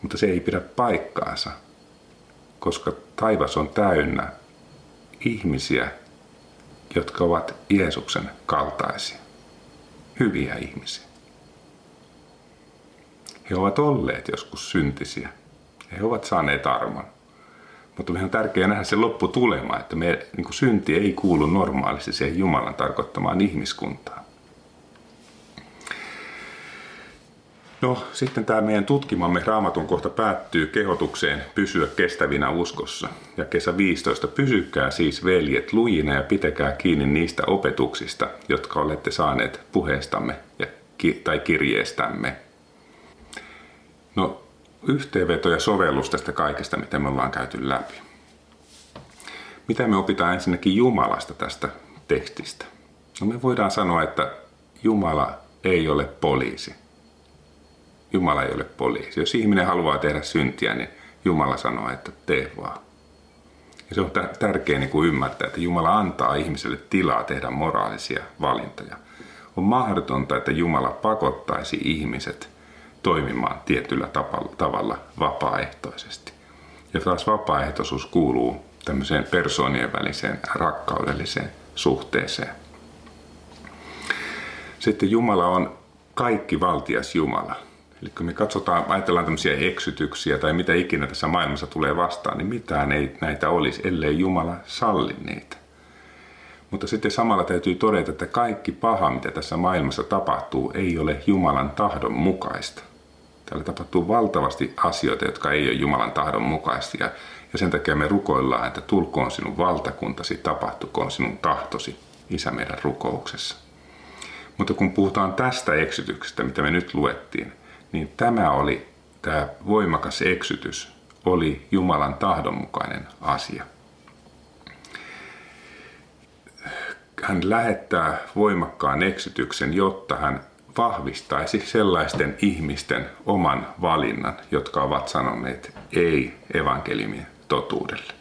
Mutta se ei pidä paikkaansa, koska taivas on täynnä ihmisiä, jotka ovat Jeesuksen kaltaisia. Hyviä ihmisiä. He ovat olleet joskus syntisiä. He ovat saaneet armon. Mutta on tärkeää nähdä se lopputulema, että me, niin kuin synti ei kuulu normaalisti siihen Jumalan tarkoittamaan ihmiskuntaan. No sitten tämä meidän tutkimamme raamatun kohta päättyy kehotukseen pysyä kestävinä uskossa. Ja kesä 15 pysykää siis veljet lujina ja pitäkää kiinni niistä opetuksista, jotka olette saaneet puheestamme ja, tai kirjeestämme. No yhteenveto ja sovellus tästä kaikesta, mitä me ollaan käyty läpi. Mitä me opitaan ensinnäkin Jumalasta tästä tekstistä? No me voidaan sanoa, että Jumala ei ole poliisi. Jumala ei ole poliisi. Jos ihminen haluaa tehdä syntiä, niin Jumala sanoo, että tee vaan. Ja se on tärkeää niin kuin ymmärtää, että Jumala antaa ihmiselle tilaa tehdä moraalisia valintoja. On mahdotonta, että Jumala pakottaisi ihmiset toimimaan tietyllä tavalla vapaaehtoisesti. Ja taas vapaaehtoisuus kuuluu tämmöiseen persoonien väliseen rakkaudelliseen suhteeseen. Sitten Jumala on kaikki valtias Jumala. Eli kun me katsotaan, ajatellaan tämmöisiä eksytyksiä tai mitä ikinä tässä maailmassa tulee vastaan, niin mitään ei näitä olisi, ellei Jumala salli niitä. Mutta sitten samalla täytyy todeta, että kaikki paha, mitä tässä maailmassa tapahtuu, ei ole Jumalan tahdon mukaista. Täällä tapahtuu valtavasti asioita, jotka ei ole Jumalan tahdon mukaisia. Ja sen takia me rukoillaan, että tulkoon sinun valtakuntasi, tapahtukoon sinun tahtosi, Isä meidän rukouksessa. Mutta kun puhutaan tästä eksytyksestä, mitä me nyt luettiin, niin tämä oli, tämä voimakas eksytys, oli Jumalan tahdonmukainen asia. Hän lähettää voimakkaan eksytyksen, jotta hän vahvistaisi sellaisten ihmisten oman valinnan, jotka ovat sanoneet ei evankeliumin totuudelle.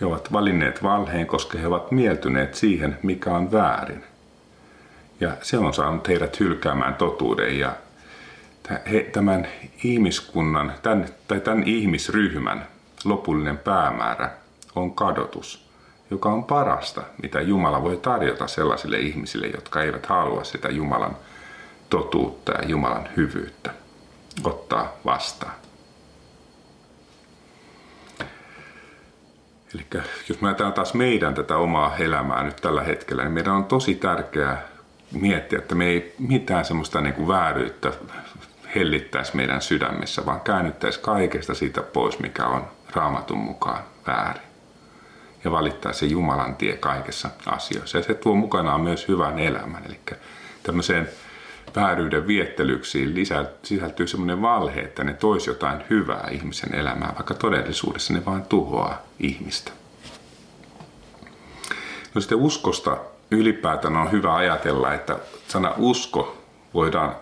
He ovat valinneet valheen, koska he ovat mieltyneet siihen, mikä on väärin. Ja se on saanut heidät hylkäämään totuuden ja he, tämän ihmiskunnan, tämän, tai tämän ihmisryhmän lopullinen päämäärä on kadotus, joka on parasta, mitä Jumala voi tarjota sellaisille ihmisille, jotka eivät halua sitä Jumalan totuutta ja Jumalan hyvyyttä ottaa vastaan. Eli jos me ajatellaan taas meidän tätä omaa elämää nyt tällä hetkellä, niin meidän on tosi tärkeää miettiä, että me ei mitään semmoista niin kuin vääryyttä hellittäisi meidän sydämessä, vaan käännyttäisi kaikesta siitä pois, mikä on raamatun mukaan väärin. Ja valittaisi se Jumalan tie kaikessa asioissa. Ja se tuo mukanaan myös hyvän elämän. Eli tämmöiseen vääryyden viettelyksiin sisältyy semmoinen valhe, että ne toisi jotain hyvää ihmisen elämään, vaikka todellisuudessa ne vain tuhoaa ihmistä. No sitten uskosta ylipäätään on hyvä ajatella, että sana usko voidaan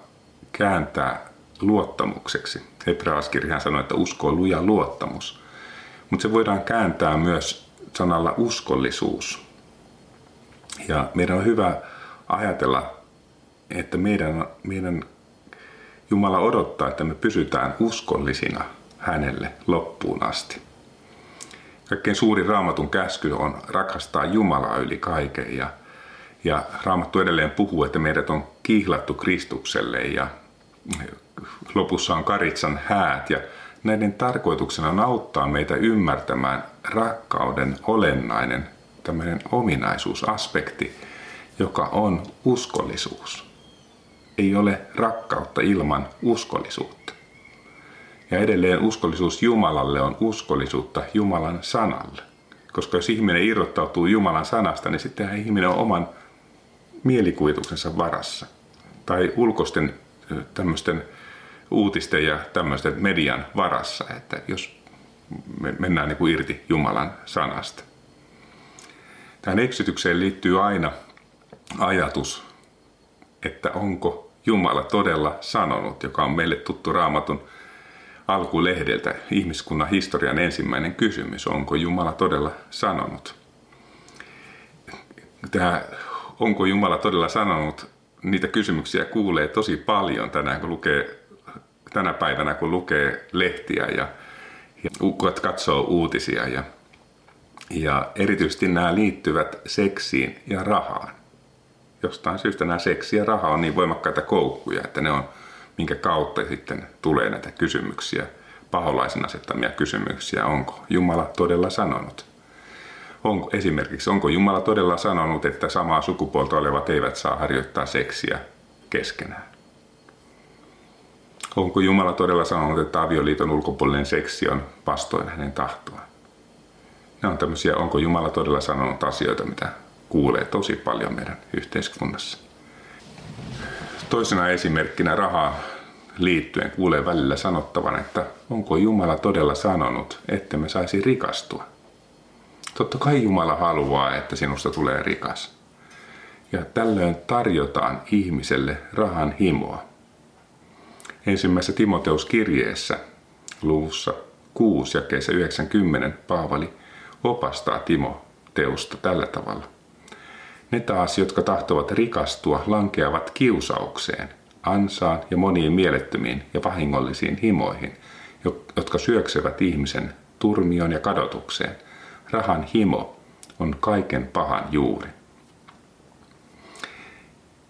kääntää luottamukseksi. Hebraaskirjahan sanoo, että usko on luja luottamus. Mutta se voidaan kääntää myös sanalla uskollisuus. Ja meidän on hyvä ajatella, että meidän, meidän Jumala odottaa, että me pysytään uskollisina hänelle loppuun asti. Kaikkein suurin raamatun käsky on rakastaa Jumalaa yli kaiken ja, ja raamattu edelleen puhuu, että meidät on kihlattu Kristukselle ja lopussa on karitsan häät ja näiden tarkoituksena on auttaa meitä ymmärtämään rakkauden olennainen tämmöinen ominaisuusaspekti, joka on uskollisuus. Ei ole rakkautta ilman uskollisuutta. Ja edelleen uskollisuus Jumalalle on uskollisuutta Jumalan sanalle. Koska jos ihminen irrottautuu Jumalan sanasta, niin sitten ihminen on oman mielikuvituksensa varassa. Tai ulkoisten tämmöisten uutisten ja tämmöisten median varassa, että jos mennään niin kuin irti Jumalan sanasta. Tähän eksytykseen liittyy aina ajatus, että onko Jumala todella sanonut, joka on meille tuttu raamatun alkulehdeltä, ihmiskunnan historian ensimmäinen kysymys, onko Jumala todella sanonut. Tämä onko Jumala todella sanonut, niitä kysymyksiä kuulee tosi paljon tänään, kun lukee, tänä päivänä, kun lukee lehtiä ja, ja katsoo uutisia. Ja, ja erityisesti nämä liittyvät seksiin ja rahaan. Jostain syystä nämä seksi ja raha on niin voimakkaita koukkuja, että ne on, minkä kautta sitten tulee näitä kysymyksiä, paholaisen asettamia kysymyksiä. Onko Jumala todella sanonut? onko, esimerkiksi, onko Jumala todella sanonut, että samaa sukupuolta olevat eivät saa harjoittaa seksiä keskenään? Onko Jumala todella sanonut, että avioliiton ulkopuolinen seksi on vastoin hänen tahtoaan? Ne on tämmöisiä, onko Jumala todella sanonut asioita, mitä kuulee tosi paljon meidän yhteiskunnassa. Toisena esimerkkinä rahaa liittyen kuulee välillä sanottavan, että onko Jumala todella sanonut, että me saisi rikastua. Totta kai Jumala haluaa, että sinusta tulee rikas. Ja tällöin tarjotaan ihmiselle rahan himoa. Ensimmäisessä Timoteus-kirjeessä luvussa 6 ja kesä 90 Paavali opastaa Timoteusta tällä tavalla. Ne taas, jotka tahtovat rikastua, lankeavat kiusaukseen, ansaan ja moniin mielettömiin ja vahingollisiin himoihin, jotka syöksevät ihmisen turmioon ja kadotukseen – rahan himo on kaiken pahan juuri.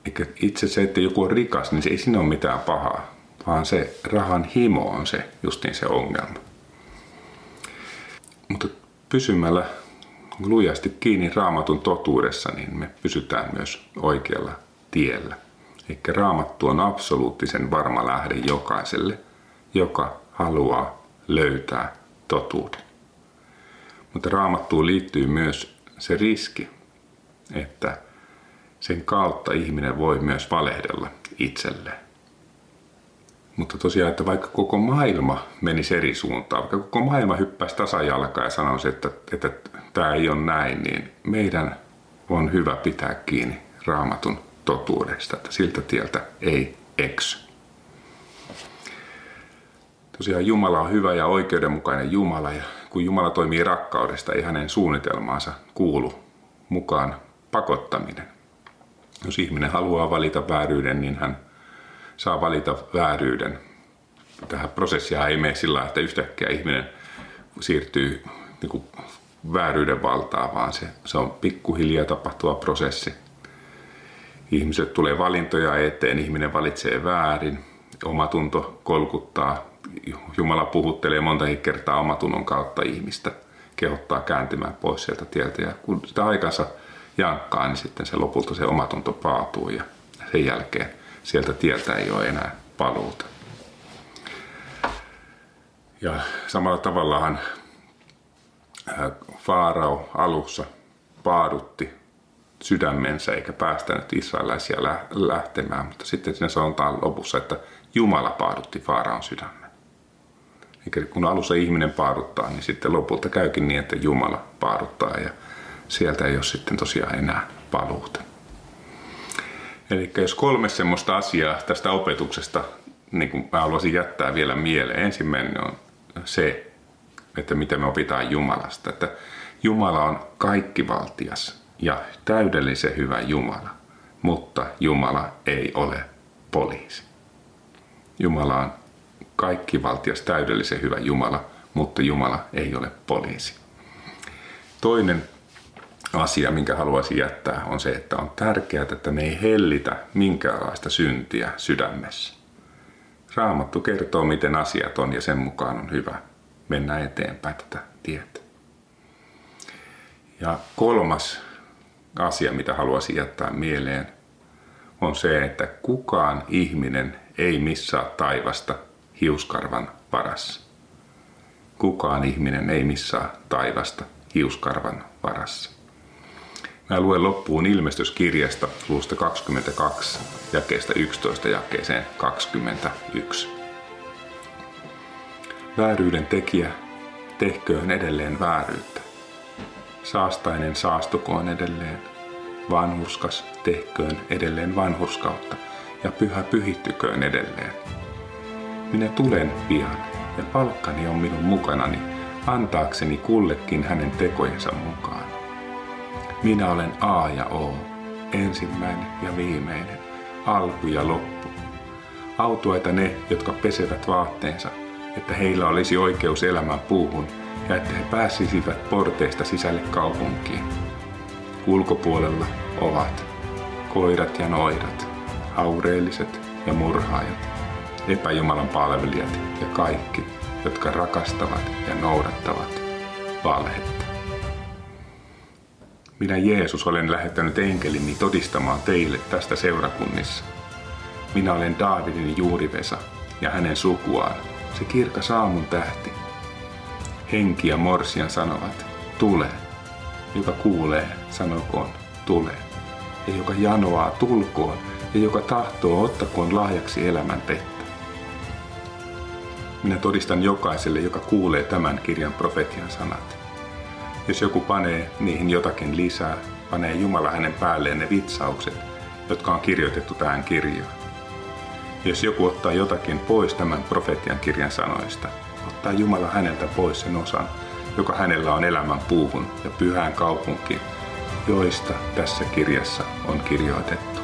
Eikä itse se, että joku on rikas, niin se ei siinä ole mitään pahaa, vaan se rahan himo on se justiin se ongelma. Mutta pysymällä lujasti kiinni raamatun totuudessa, niin me pysytään myös oikealla tiellä. Eli raamattu on absoluuttisen varma lähde jokaiselle, joka haluaa löytää totuuden. Mutta raamattuun liittyy myös se riski, että sen kautta ihminen voi myös valehdella itselleen. Mutta tosiaan, että vaikka koko maailma menisi eri suuntaan, vaikka koko maailma hyppäisi tasajalkaa ja sanoisi, että, että tämä ei ole näin, niin meidän on hyvä pitää kiinni raamatun totuudesta, että siltä tieltä ei eksy. Tosiaan Jumala on hyvä ja oikeudenmukainen Jumala ja kun Jumala toimii rakkaudesta, ei hänen suunnitelmaansa kuulu mukaan pakottaminen. Jos ihminen haluaa valita vääryyden, niin hän saa valita vääryyden. Tähän prosessia ei mene sillä että yhtäkkiä ihminen siirtyy niin kuin vääryyden valtaa, vaan se, se on pikkuhiljaa tapahtuva prosessi. Ihmiset tulee valintoja eteen, ihminen valitsee väärin, omatunto kolkuttaa Jumala puhuttelee monta kertaa omatunnon kautta ihmistä, kehottaa kääntymään pois sieltä tieltä. Ja kun sitä aikansa jankkaa, niin sitten se lopulta se omatunto paatuu ja sen jälkeen sieltä tieltä ei ole enää paluuta. Ja samalla tavallahan Faarao alussa paadutti sydämensä eikä päästänyt israelaisia lähtemään, mutta sitten siinä sanotaan lopussa, että Jumala paadutti Faaraon sydämen. Eikä kun alussa ihminen paaduttaa, niin sitten lopulta käykin niin, että Jumala paaduttaa ja sieltä ei ole sitten tosiaan enää paluuta. Eli jos kolme semmoista asiaa tästä opetuksesta niin kuin mä haluaisin jättää vielä mieleen. Ensimmäinen on se, että miten me opitaan Jumalasta. Että Jumala on kaikkivaltias ja täydellisen hyvä Jumala, mutta Jumala ei ole poliisi. Jumala on kaikki valtias täydellisen hyvä Jumala, mutta Jumala ei ole poliisi. Toinen asia, minkä haluaisin jättää, on se, että on tärkeää, että me ei hellitä minkäänlaista syntiä sydämessä. Raamattu kertoo, miten asiat on ja sen mukaan on hyvä mennä eteenpäin tätä tietä. Ja kolmas asia, mitä haluaisin jättää mieleen, on se, että kukaan ihminen ei missaa taivasta hiuskarvan varassa. Kukaan ihminen ei missaa taivasta hiuskarvan varassa. Mä luen loppuun ilmestyskirjasta luusta 22, jakeesta 11 jakeeseen 21. Vääryyden tekijä tehköön edelleen vääryyttä. Saastainen saastukoon edelleen. Vanhurskas tehköön edelleen vanhurskautta ja pyhä pyhittyköön edelleen. Minä tulen pian ja palkkani on minun mukanani antaakseni kullekin hänen tekojensa mukaan. Minä olen A ja O, ensimmäinen ja viimeinen, alku ja loppu. Autuaita ne, jotka pesevät vaatteensa, että heillä olisi oikeus elämän puuhun ja että he pääsisivät porteista sisälle kaupunkiin. Ulkopuolella ovat koirat ja noidat, haureelliset ja murhaajat, epäjumalan palvelijat ja kaikki, jotka rakastavat ja noudattavat valhetta. Minä Jeesus olen lähettänyt enkelini todistamaan teille tästä seurakunnissa. Minä olen Daavidin juurivesa ja hänen sukuaan, se kirkas aamun tähti. Henki ja morsian sanovat, tule. Joka kuulee, sanokoon, tule. Ja joka janoaa, tulkoon. Ja joka tahtoo, ottakoon lahjaksi elämän vettä. Minä todistan jokaiselle, joka kuulee tämän kirjan profetian sanat. Jos joku panee niihin jotakin lisää, panee Jumala hänen päälleen ne vitsaukset, jotka on kirjoitettu tähän kirjaan. Jos joku ottaa jotakin pois tämän profetian kirjan sanoista, ottaa Jumala häneltä pois sen osan, joka hänellä on elämän puuhun ja pyhään kaupunkiin, joista tässä kirjassa on kirjoitettu.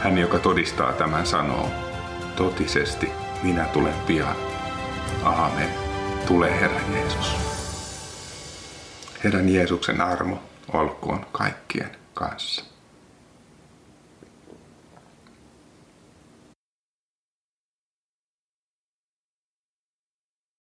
Hän, joka todistaa tämän, sanoo, totisesti minä tulen pian. Aamen. Tule Herra Jeesus. Herran Jeesuksen armo olkoon kaikkien kanssa.